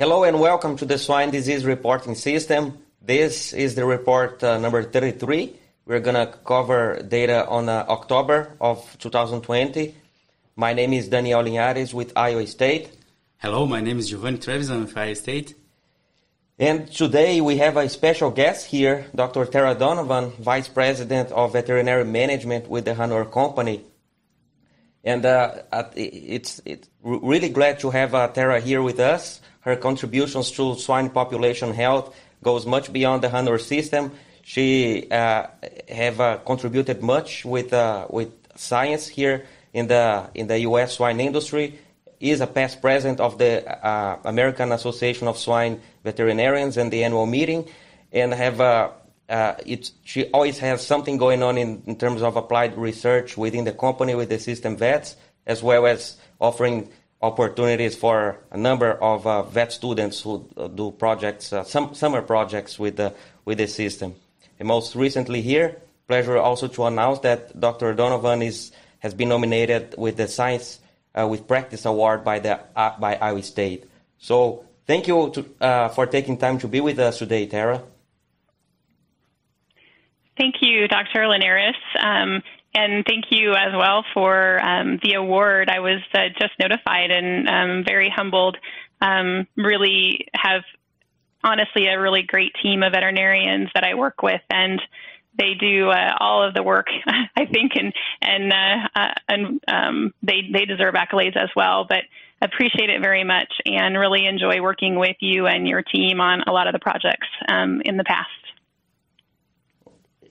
Hello and welcome to the Swine Disease Reporting System. This is the report uh, number 33. We're going to cover data on uh, October of 2020. My name is Daniel Linhares with Iowa State. Hello, my name is Giovanni Trevisan. I'm with Iowa State. And today we have a special guest here, Dr. Tara Donovan, Vice President of Veterinary Management with the Hanor Company. And uh, it's, it's really glad to have uh, Tara here with us. Her contributions to swine population health goes much beyond the Hanor system. She uh, have uh, contributed much with, uh, with science here in the, in the U.S. swine industry is a past president of the uh, American Association of Swine Veterinarians and the annual meeting, and have uh, uh, she always has something going on in, in, terms of applied research within the company with the system vets, as well as offering opportunities for a number of uh, vet students who uh, do projects, uh, some summer projects with the with the system. And most recently here, pleasure also to announce that Dr. Donovan is has been nominated with the Science uh, with Practice Award by the uh, by Iowa State. So thank you to, for taking time to be with us today, Tara. Thank you, Dr. Linhares. Um, and thank you as well for um, the award. I was uh, just notified and um, very humbled. Um, really have honestly a really great team of veterinarians that I work with, and they do uh, all of the work, I think, and and uh, uh, and um, they they deserve accolades as well. But appreciate it very much, and really enjoy working with you and your team on a lot of the projects um, in the past.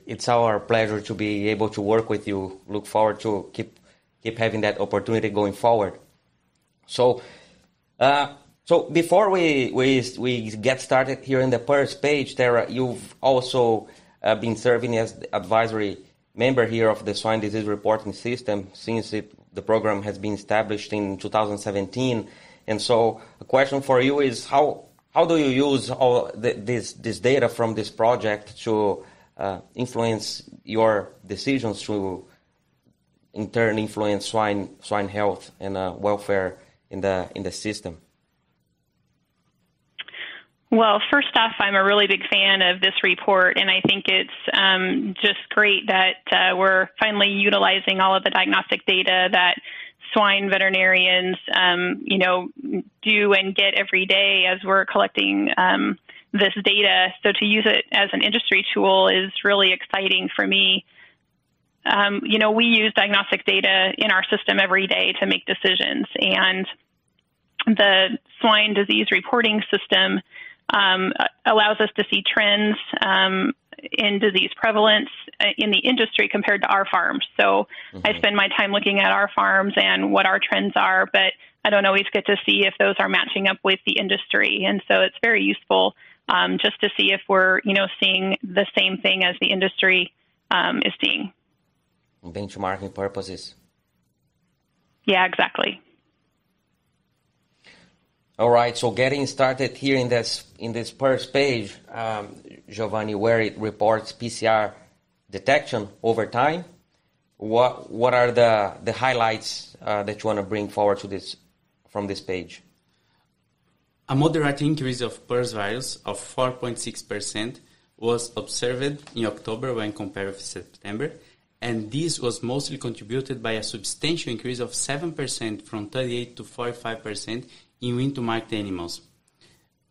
It's our pleasure to be able to work with you. Look forward to keep keep having that opportunity going forward. So. Uh, so before we, we, we get started here in the first page, Tara, you've also uh, been serving as advisory member here of the swine disease reporting system since it, the program has been established in 2017. And so, a question for you is how how do you use all the, this this data from this project to uh, influence your decisions to in turn influence swine swine health and uh, welfare in the in the system? Well, first off, I'm a really big fan of this report, and I think it's um, just great that uh, we're finally utilizing all of the diagnostic data that swine veterinarians, um, you know, do and get every day as we're collecting um, this data. So to use it as an industry tool is really exciting for me. Um, you know, we use diagnostic data in our system every day to make decisions, and the swine disease reporting system um, allows us to see trends um, in disease prevalence uh, in the industry compared to our farms. So mm-hmm. I spend my time looking at our farms and what our trends are, but I don't always get to see if those are matching up with the industry. And so it's very useful um, just to see if we're, you know, seeing the same thing as the industry um, is seeing. Benchmarking purposes. Yeah, exactly. All right, so getting started here in this in this first page, um, Giovanni, where it reports PCR detection over time. What what are the the highlights uh, that you want to bring forward to this from this page? A moderate increase of PRRS virus of 4.6% was observed in October when compared with September, and this was mostly contributed by a substantial increase of 7% from 38 to 45% in wean-to-market animals.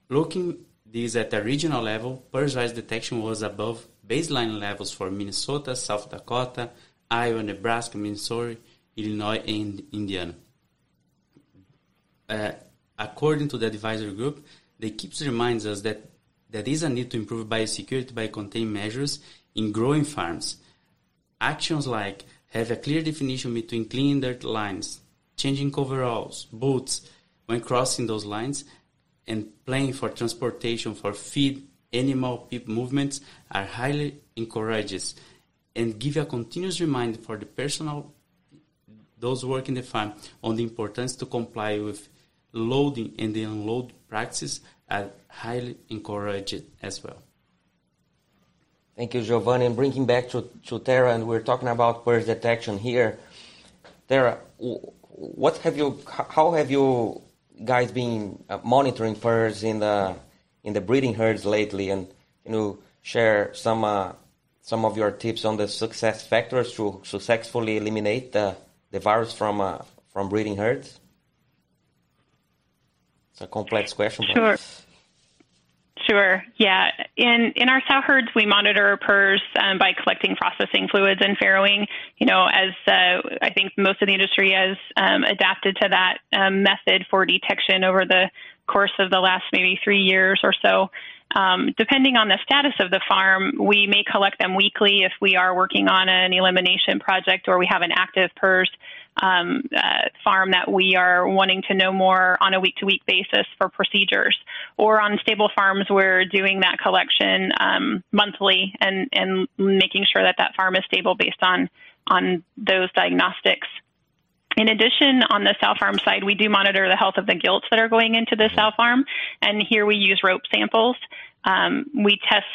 Looking this at a regional level, PRRS virus detection was above baseline levels for Minnesota, South Dakota, Iowa, Nebraska, Missouri, Illinois, and Indiana. Uh, according to the advisory group, the KIPS reminds us that there is a need to improve biosecurity by containing measures in growing farms. Actions like have a clear definition between clean dirt lines, changing coveralls, boots, when crossing those lines and playing for transportation for feed animal people movements are highly encouraged and give a continuous reminder for the personal those working the farm on the importance to comply with loading and the unload practices are highly encouraged as well. Thank you, Giovanni. And bringing back to, to Tara, and we're talking about PRRS detection here. Tara, what have you, how have you guys been uh, monitoring PRRS in the in the breeding herds lately, and can you share some uh, some of your tips on the success factors to successfully eliminate the the virus from uh, from breeding herds? It's a complex question. Sure. Sure. Yeah. In in our sow herds, we monitor PRRS um, by collecting processing fluids and farrowing. You know, as uh, I think most of the industry has um, adapted to that um, method for detection over the course of the last maybe three years or so. Um, depending on the status of the farm, we may collect them weekly if we are working on an elimination project or we have an active PRRS um, uh, farm that we are wanting to know more on a week to week basis for procedures. Or on stable farms, we're doing that collection um, monthly and, and making sure that that farm is stable based on, on those diagnostics. In addition, on the sow farm side, we do monitor the health of the gilts that are going into the sow farm, and here we use rope samples. Um, we test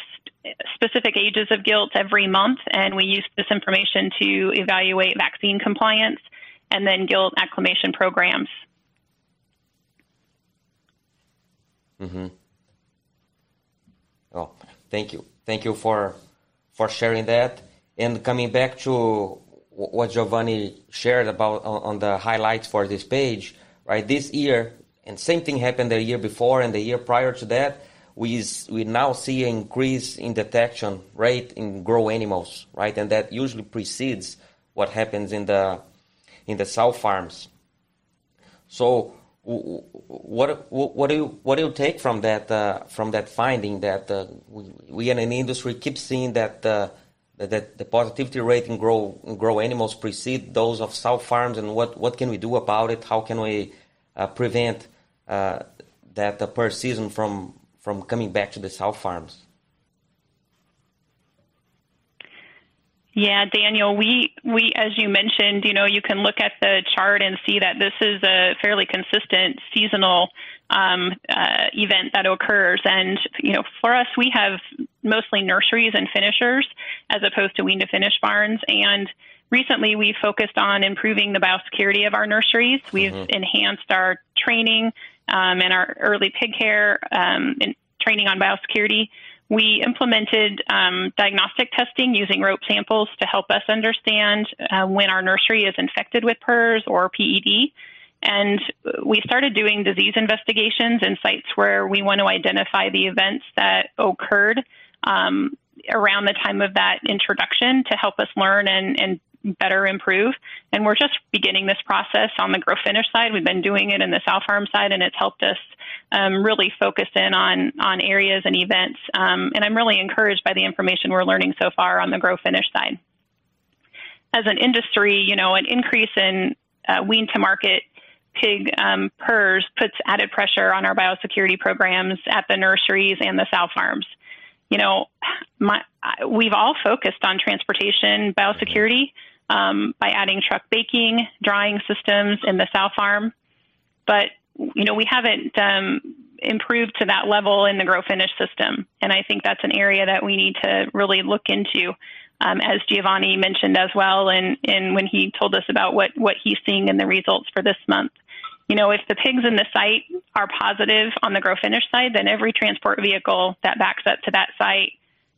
specific ages of gilts every month, and we use this information to evaluate vaccine compliance and then gilt acclimation programs. Mm-hmm. Oh, thank you, thank you for for sharing that. And coming back to what Giovanni shared about on, on the highlights for this page, right? This year, and same thing happened the year before and the year prior to that. We we now see an increase in detection rate in grow animals, right? And that usually precedes what happens in the in the sow farms. So, what what do you what do you take from that uh, from that finding that uh, we, we in an industry keep seeing that uh, that the positivity rate in grow in grow animals precede those of sow farms, and what what can we do about it? How can we uh, prevent uh, that uh, PRRS season from from coming back to the sow farms? Yeah, Daniel, we, we, as you mentioned, you know, you can look at the chart and see that this is a fairly consistent seasonal um, uh, event that occurs. And, you know, for us, we have mostly nurseries and finishers as opposed to wean to finish barns. And recently we focused on improving the biosecurity of our nurseries. We've mm-hmm. enhanced our training um, and our early pig care um, training on biosecurity. We implemented um, diagnostic testing using rope samples to help us understand uh, when our nursery is infected with PRRS or PED. And we started doing disease investigations in sites where we want to identify the events that occurred um, around the time of that introduction to help us learn and, and better improve. And we're just beginning this process on the grow finish side. We've been doing it in the sow farm side, and it's helped us um, really focus in on on areas and events. Um, and I'm really encouraged by the information we're learning so far on the grow finish side. As an industry, you know, an increase in uh, wean to market pig um, puts added pressure on our biosecurity programs at the nurseries and the sow farms. You know, my, we've all focused on transportation biosecurity um, by adding truck baking, drying systems in the sow farm. But, you know, we haven't um, improved to that level in the grow finish system. And I think that's an area that we need to really look into. Um, as Giovanni mentioned as well, and, and when he told us about what, what he's seeing in the results for this month. You know, if the pigs in the site are positive on the grow finish side, then every transport vehicle that backs up to that site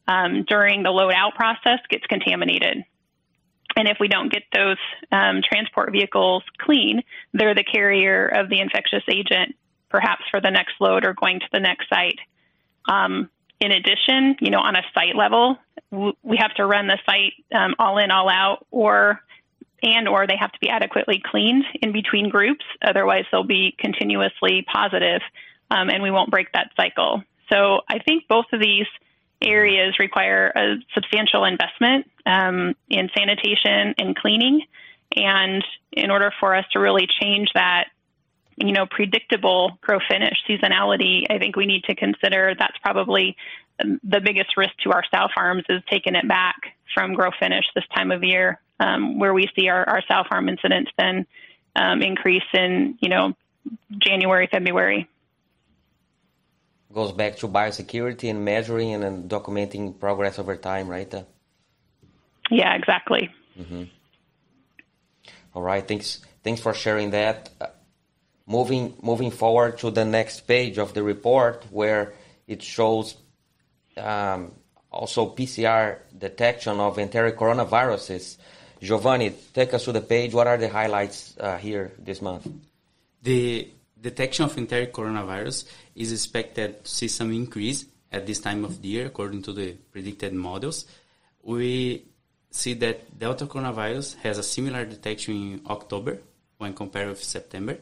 um, during the load out process gets contaminated. And if we don't get those um, transport vehicles clean, they're the carrier of the infectious agent, perhaps for the next load or going to the next site. Um, in addition, you know, on a site level, we have to run the site um, all in, all out, or and or they have to be adequately cleaned in between groups. Otherwise, they'll be continuously positive, um, and we won't break that cycle. So I think both of these areas require a substantial investment um, in sanitation and cleaning. And in order for us to really change that, you know, predictable grow finish seasonality, I think we need to consider that's probably the biggest risk to our sow farms is taking it back from grow finish this time of year, um, where we see our, our sow farm incidents then um, increase in, you know, January, February goes back to biosecurity and measuring and, and documenting progress over time, right? Uh, yeah, exactly. Mm-hmm. All right, thanks. Thanks for sharing that. Uh, moving moving forward to the next page of the report where it shows um, also PCR detection of enteric coronaviruses. Giovanni, take us to the page. What are the highlights uh, here this month? The detection of enteric coronavirus is expected to see some increase at this time of the year, according to the predicted models. We see that Delta coronavirus has a similar detection in October when compared with September.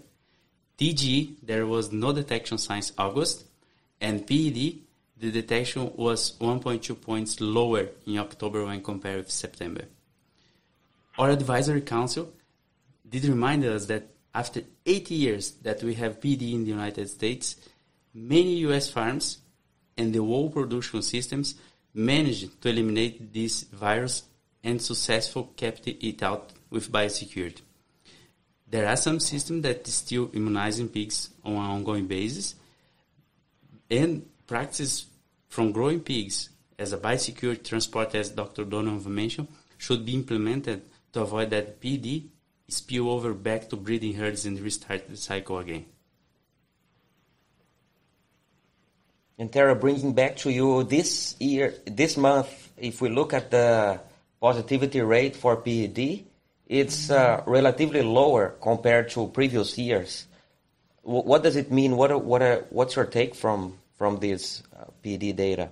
TG, there was no detection since August, and PED, the detection was 1.2 points lower in October when compared with September. Our advisory council did remind us that after 80 years that we have PD in the United States, many US farms and the whole production systems managed to eliminate this virus and successfully kept it out with biosecurity. There are some systems that still immunizing pigs on an ongoing basis, and practice from growing pigs as a biosecurity transport, as Dr. Donovan mentioned, should be implemented to avoid that PED spill over back to breeding herds and restart the cycle again. And Tara, bringing back to you this year, this month, if we look at the positivity rate for PED, it's uh, relatively lower compared to previous years. W- what does it mean? What what what's your take from from this uh, PED data?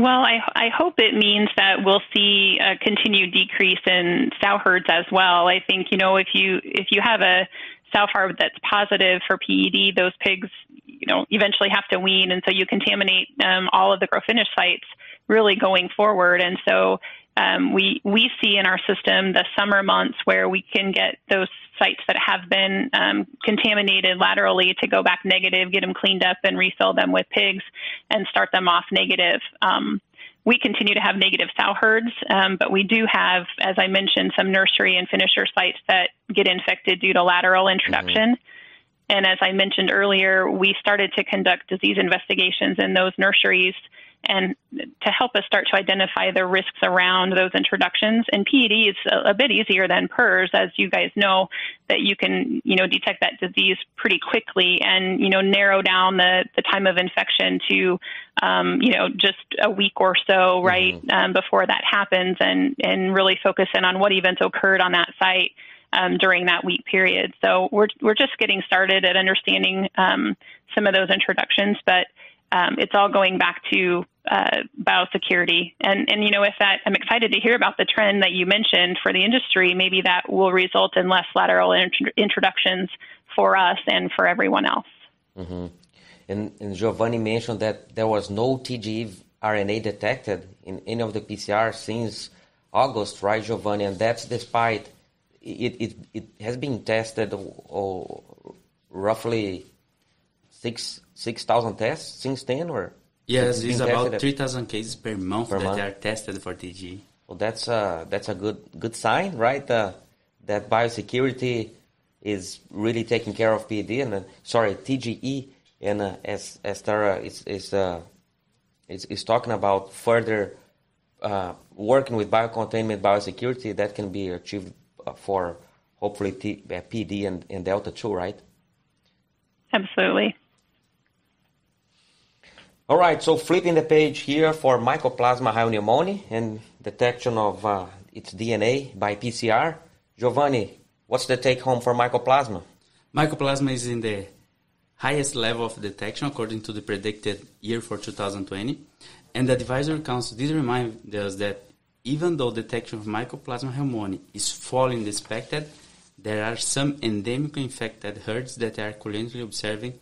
Well, I, I hope it means that we'll see a continued decrease in sow herds as well. I think you know if you if you have a sow herd that's positive for PED, those pigs you know eventually have to wean, and so you contaminate um, all of the grow finish sites really going forward. And so um, we we see in our system the summer months where we can get those sites that have been um, contaminated laterally to go back negative, get them cleaned up, and refill them with pigs, and start them off negative. Um, we continue to have negative sow herds, um, but we do have, as I mentioned, some nursery and finisher sites that get infected due to lateral introduction. Mm-hmm. And as I mentioned earlier, we started to conduct disease investigations in those nurseries and to help us start to identify the risks around those introductions. And PED is a, a, bit easier than PRRS, as you guys know, that you can, you know, detect that disease pretty quickly and, you know, narrow down the, the time of infection to, um, you know, just a week or so, mm-hmm. right, mm-hmm. um, before that happens and, and really focus in on what events occurred on that site. Um, during that week period, so we're we're just getting started at understanding um, some of those introductions, but um, it's all going back to uh, biosecurity. And, and, you know, with that, I'm excited to hear about the trend that you mentioned for the industry. Maybe that will result in less lateral int- introductions for us and for everyone else. Mm-hmm. And, and, Giovanni mentioned that there was no TG RNA detected in any of the PCR since August, right, Giovanni? And that's despite it, it, it has been tested oh, roughly six six thousand tests since then, or yes, it's about three thousand cases per month per that month? are tested for TG. Well, that's a that's a good good sign, right? Uh, that biosecurity is really taking care of PED and uh, sorry TGE, and uh, as as Tara is is uh, is, is talking about further uh, working with biocontainment biosecurity that can be achieved uh, for hopefully T, uh, PD and, and Delta 2, right? Absolutely. All right, so flipping the page here for Mycoplasma hyopneumoniae and detection of uh, its DNA by PCR. Giovanni, what's the take home for Mycoplasma? Mycoplasma is in the highest level of detection according to the predicted year for 2020. And the advisory council did remind us that even though detection of Mycoplasma hyopneumoniae is falling the expected, there are some endemic infected herds that are currently observing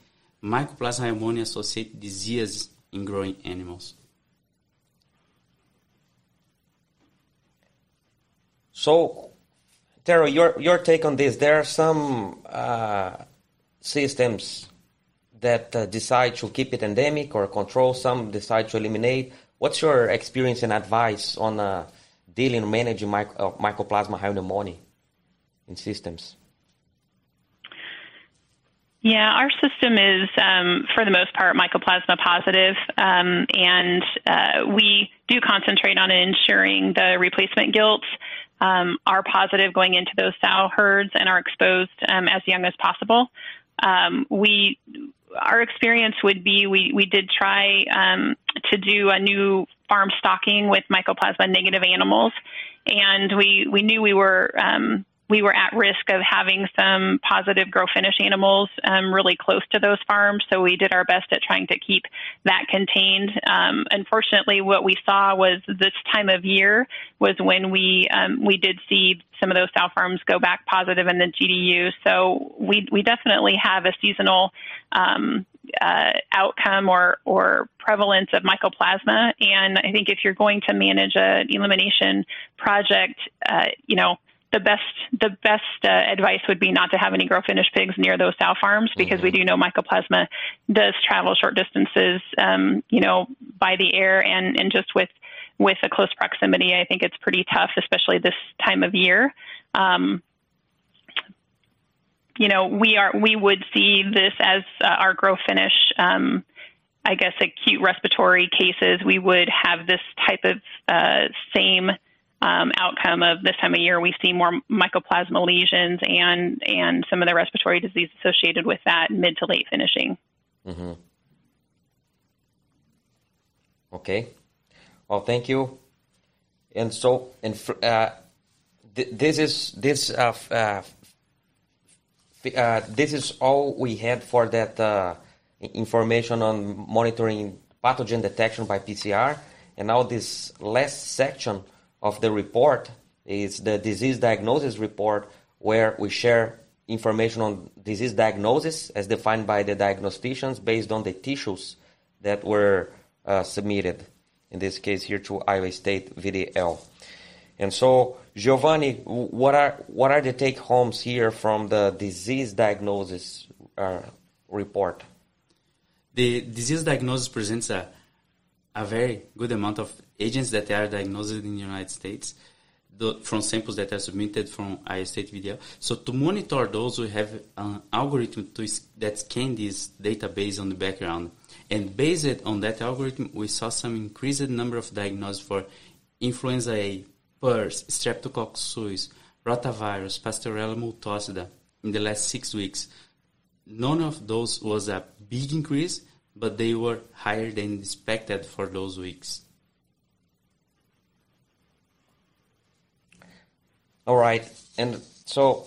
Mycoplasma hyopneumoniae associated diseases in growing animals. So, Tara, your your take on this? There are some uh, systems that uh, decide to keep it endemic or control. Some decide to eliminate. What's your experience and advice on uh, dealing managing myc- uh, mycoplasma hyopneumoniae in systems? Yeah, our system is, um, for the most part, mycoplasma positive, um, and uh, we do concentrate on ensuring the replacement gilts um, are positive going into those sow herds and are exposed um, as young as possible. Um, we our experience would be we, we did try um, to do a new farm stocking with mycoplasma negative animals, and we, we knew we were um, we were at risk of having some positive grow finish animals um, really close to those farms. So we did our best at trying to keep that contained. Um, unfortunately, what we saw was this time of year was when we um, we did see some of those sow farms go back positive in the GDU. So we we definitely have a seasonal um, uh, outcome or or prevalence of mycoplasma. And I think if you're going to manage an elimination project, uh, you know the best the best uh, advice would be not to have any grow finished pigs near those sow farms because mm-hmm. we do know mycoplasma does travel short distances, um, you know, by the air and and just with with a close proximity, I think it's pretty tough, especially this time of year. Um, you know, we are we would see this as uh, our grow finish. Um, I guess acute respiratory cases, we would have this type of uh, same um, outcome of this time of year. We see more mycoplasma lesions and and some of the respiratory disease associated with that mid to late finishing. Mm-hmm. Okay. Well, thank you. And so, and uh, th- this is this uh, uh, uh, this is all we had for that uh, information on monitoring pathogen detection by PCR. And now this last section of the report is the disease diagnosis report, where we share information on disease diagnosis as defined by the diagnosticians based on the tissues that were uh, submitted, in this case here to Iowa State VDL. And so, Giovanni, what are what are the take homes here from the disease diagnosis uh, report? The disease diagnosis presents a a very good amount of agents that are diagnosed in the United States the, from samples that are submitted from Iowa State VDL. So to monitor those, we have an algorithm to, that scan this database on the background. And based on that algorithm, we saw some increased number of diagnoses for influenza A, PRRS, Streptococcus suis, rotavirus, Pasteurella multocida in the last six weeks. None of those was a big increase, but they were higher than expected for those weeks. All right, and so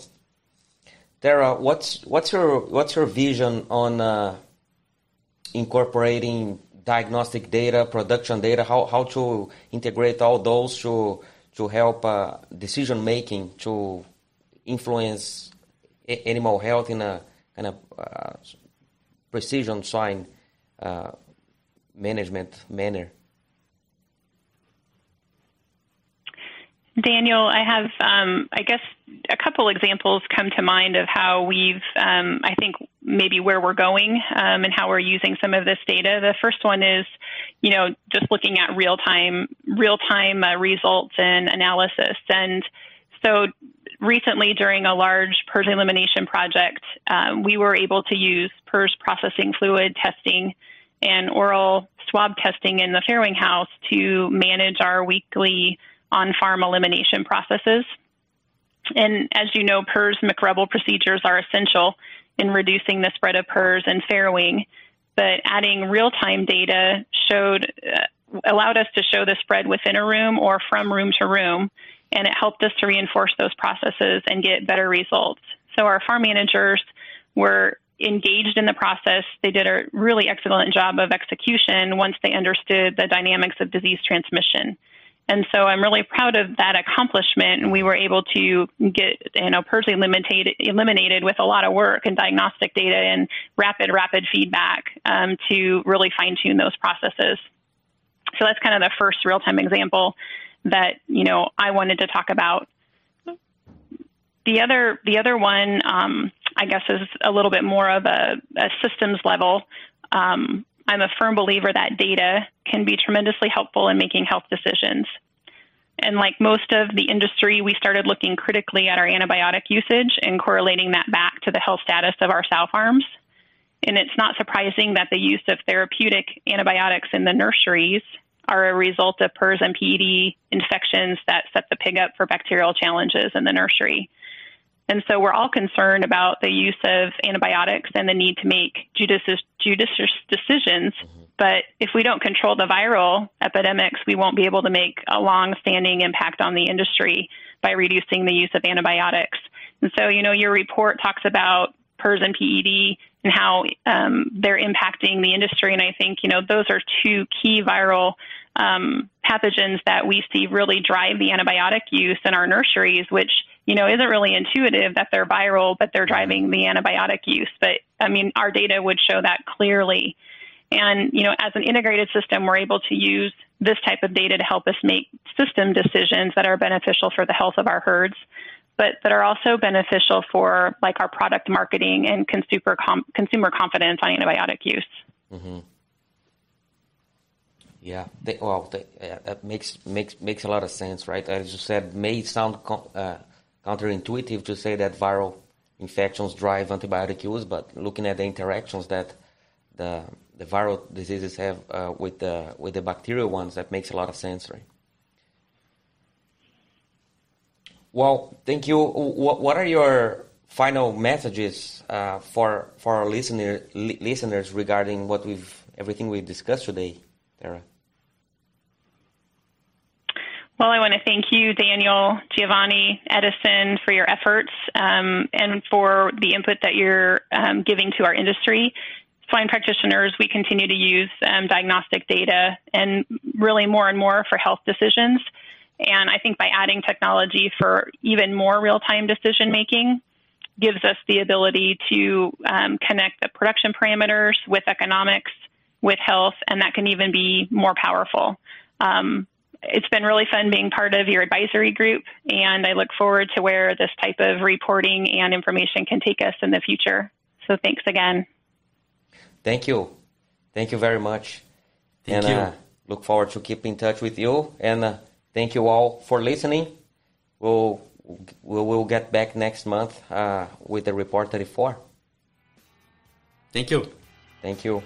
Tara, what's what's your what's your vision on uh, incorporating diagnostic data, production data, how how to integrate all those to to help uh, decision making to influence animal health in a kind of uh, precision swine uh, management manner? Daniel, I have, um, I guess, a couple examples come to mind of how we've, um, I think, maybe where we're going um, and how we're using some of this data. The first one is, you know, just looking at real time, real time uh, results and analysis. And so, recently, during a large PRRS elimination project, um, we were able to use PRRS processing fluid testing and oral swab testing in the Farrowing House to manage our weekly on farm elimination processes. And as you know, PRRS McREBEL procedures are essential in reducing the spread of PRRS and farrowing, but adding real time data showed uh, allowed us to show the spread within a room or from room to room, and it helped us to reinforce those processes and get better results. So our farm managers were engaged in the process. They did a really excellent job of execution once they understood the dynamics of disease transmission. And so I'm really proud of that accomplishment. And we were able to get, you know, PRRS eliminated, eliminated with a lot of work and diagnostic data and rapid, rapid feedback um, to really fine tune those processes. So that's kind of the first real time example that, you know, I wanted to talk about. The other, the other one, um, I guess, is a little bit more of a, a systems level. Um, I'm a firm believer that data can be tremendously helpful in making health decisions. And like most of the industry, we started looking critically at our antibiotic usage and correlating that back to the health status of our sow farms. And it's not surprising that the use of therapeutic antibiotics in the nurseries are a result of PRRS and PED infections that set the pig up for bacterial challenges in the nursery. And so we're all concerned about the use of antibiotics and the need to make judicious, judicious decisions. Mm-hmm. But if we don't control the viral epidemics, we won't be able to make a long standing impact on the industry by reducing the use of antibiotics. And so, you know, your report talks about PRRS and PED and how um, they're impacting the industry. And I think, you know, those are two key viral um, pathogens that we see really drive the antibiotic use in our nurseries, which you know, isn't really intuitive that they're viral, but they're driving the antibiotic use. But I mean, our data would show that clearly. And, you know, as an integrated system, we're able to use this type of data to help us make system decisions that are beneficial for the health of our herds, but that are also beneficial for like our product marketing and consumer com- consumer confidence on antibiotic use. Mm-hmm. Yeah, they, well, they, uh, that makes makes makes a lot of sense, right? As you said, may sound uh, counterintuitive to say that viral infections drive antibiotic use, but looking at the interactions that the the viral diseases have uh, with the with the bacterial ones, that makes a lot of sense, right? Well, thank you. What, what are your final messages uh, for for our listener li- listeners regarding what we've everything we've discussed today, Tara? Well, I want to thank you, Daniel, Giovanni, Edison, for your efforts um, and for the input that you're um, giving to our industry. Swine practitioners, we continue to use um, diagnostic data and really more and more for health decisions. And I think by adding technology for even more real time decision making gives us the ability to um, connect the production parameters with economics, with health, and that can even be more powerful. Um, it's been really fun being part of your advisory group, and I look forward to where this type of reporting and information can take us in the future. So thanks again. Thank you. Thank you very much. Thank and, you. Uh, look forward to keep in touch with you. And uh, thank you all for listening. We'll, we'll, we'll get back next month uh, with the report 34. Thank you. Thank you.